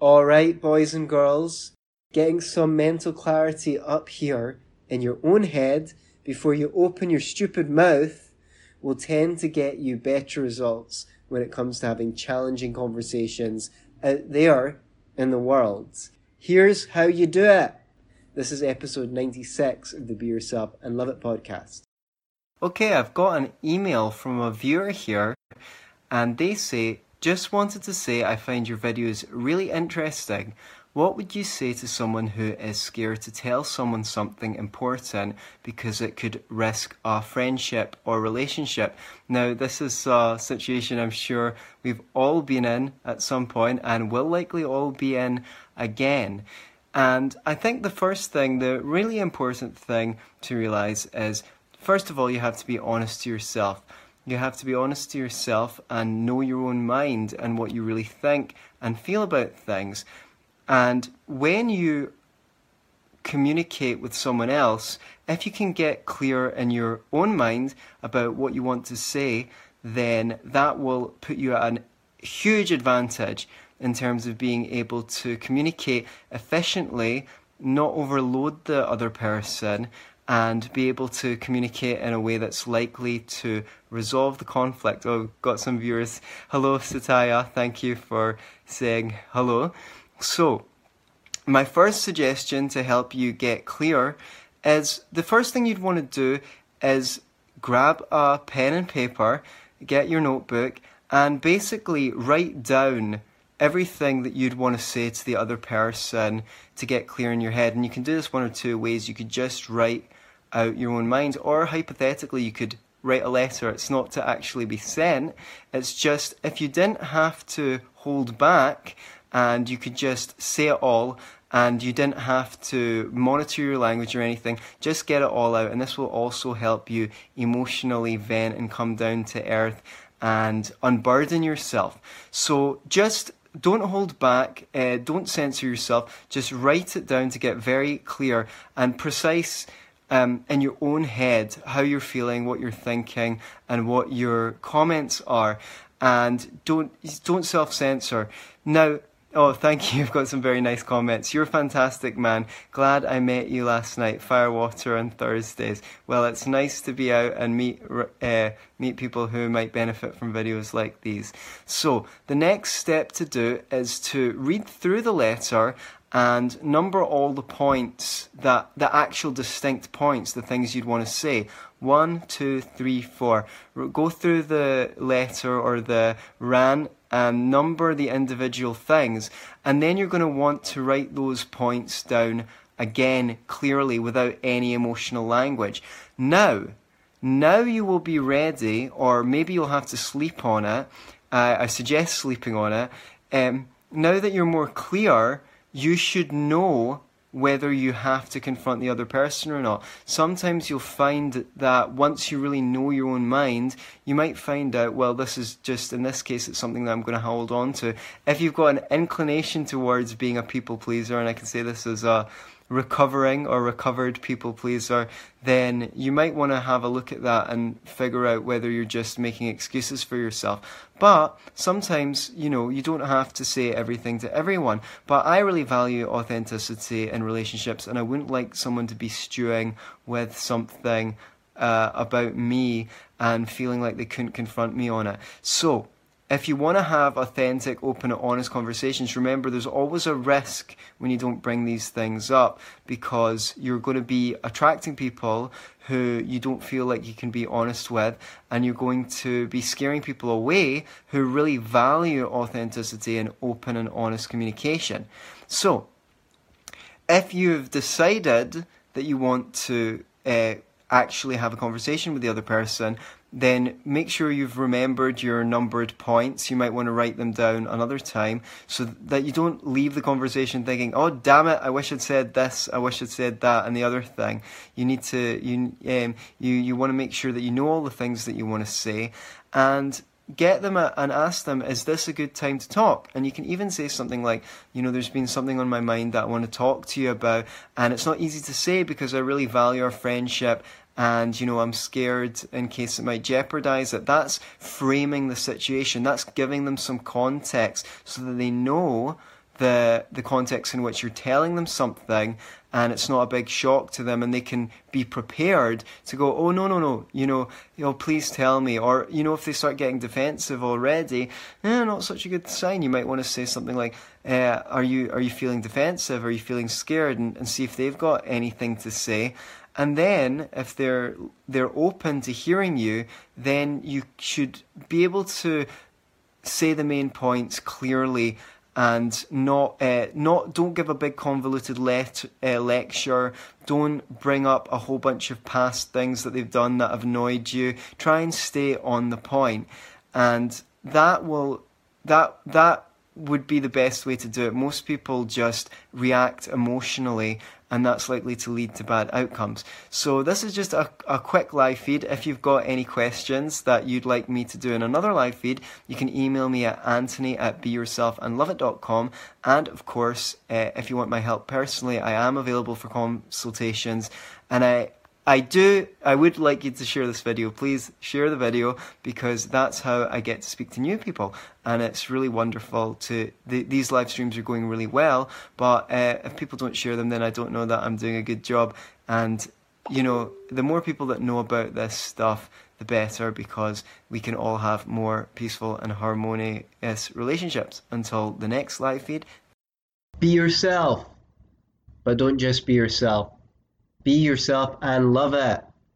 Alright, boys and girls, getting some mental clarity up here in your own head before you open your stupid mouth will tend to get you better results when it comes to having challenging conversations out there in the world. Here's how you do it. This is episode 96 of the Be Yourself and Love It podcast. Okay, I've got an email from a viewer here, and they say, Just wanted to say I find your videos really interesting. What would you say to someone who is scared to tell someone something important because it could risk a friendship or relationship? Now, this is a situation I'm sure we've all been in at some point and will likely all be in again. And I think the first thing, the really important thing to realize is first of all, you have to be honest to yourself. You have to be honest to yourself and know your own mind and what you really think and feel about things. And when you communicate with someone else, if you can get clear in your own mind about what you want to say, then that will put you at a huge advantage in terms of being able to communicate efficiently, not overload the other person, and be able to communicate in a way that's likely to resolve the conflict. Oh, got some viewers. Hello, Sataya. Thank you for saying hello. So, my first suggestion to help you get clear is the first thing you'd want to do is grab a pen and paper, get your notebook, and basically write down everything that you'd want to say to the other person to get clear in your head. And you can do this one or two ways. You could just write out your own mind, or hypothetically, you could write a letter. It's not to actually be sent, it's just if you didn't have to hold back and you could just say it all and you didn't have to monitor your language or anything, just get it all out. And this will also help you emotionally vent and come down to earth and unburden yourself. So just don't hold back, uh, don't censor yourself, just write it down to get very clear and precise um, in your own head how you're feeling, what you're thinking, and what your comments are. And don't don't self censor. Now, Oh, thank you. You've got some very nice comments. You're fantastic, man. Glad I met you last night. Firewater on Thursdays. Well, it's nice to be out and meet uh, meet people who might benefit from videos like these. So, the next step to do is to read through the letter and number all the points that the actual distinct points, the things you'd want to say. One, two, three, four. Go through the letter or the rant and number the individual things, and then you're going to want to write those points down again clearly without any emotional language. Now, now you will be ready, or maybe you'll have to sleep on it. Uh, I suggest sleeping on it. Um, now that you're more clear, you should know whether you have to confront the other person or not. Sometimes you'll find that once you really know your own mind, you might find out, well, this is just, in this case, it's something that I'm going to hold on to. If you've got an inclination towards being a people pleaser, and I can say this as a recovering or recovered people pleaser, then you might want to have a look at that and figure out whether you're just making excuses for yourself. But sometimes, you know, you don't have to say everything to everyone. But I really value authenticity in relationships, and I wouldn't like someone to be stewing with something uh, about me and feeling like they couldn't confront me on it. So, if you want to have authentic, open, and honest conversations, remember there's always a risk when you don't bring these things up because you're going to be attracting people who you don't feel like you can be honest with, and you're going to be scaring people away who really value authenticity and open and honest communication. So, if you've decided that you want to uh, actually have a conversation with the other person, then make sure you've remembered your numbered points. You might want to write them down another time so that you don't leave the conversation thinking, "Oh, damn it! I wish I'd said this. I wish I'd said that," and the other thing. You need to you um, you you want to make sure that you know all the things that you want to say, and get them and ask them, is this a good time to talk? And you can even say something like, you know, there's been something on my mind that I want to talk to you about, and it's not easy to say because I really value our friendship and you know I'm scared in case it might jeopardize it. That's framing the situation. That's giving them some context so that they know the the context in which you're telling them something and it's not a big shock to them and they can be prepared to go oh no no no. You know know please tell me. Or you know if they start getting defensive already eh, not such a good sign. You might want to say something like uh, are you are you feeling defensive? Are you feeling scared? And, and see if they've got anything to say and then if they're they're open to hearing you then you should be able to say the main points clearly and not uh, not don't give a big convoluted let, uh, lecture. Don't bring up a whole bunch of past things that they've done that have annoyed you. Try and stay on the point, and that will that that would be the best way to do it. Most people just react emotionally and that's likely to lead to bad outcomes. So this is just a, a quick live feed. If you've got any questions that you'd like me to do in another live feed, you can email me at anthony at beyourselfandloveit.com. And of course, uh, if you want my help personally, I am available for consultations and I I do, I would like you to share this video. Please share the video because that's how I get to speak to new people. And it's really wonderful to, the, these live streams are going really well, but uh, if people don't share them, then I don't know that I'm doing a good job. And, you know, the more people that know about this stuff, the better because we can all have more peaceful and harmonious relationships. Until the next live feed, be yourself, but don't just be yourself. Be yourself and love it.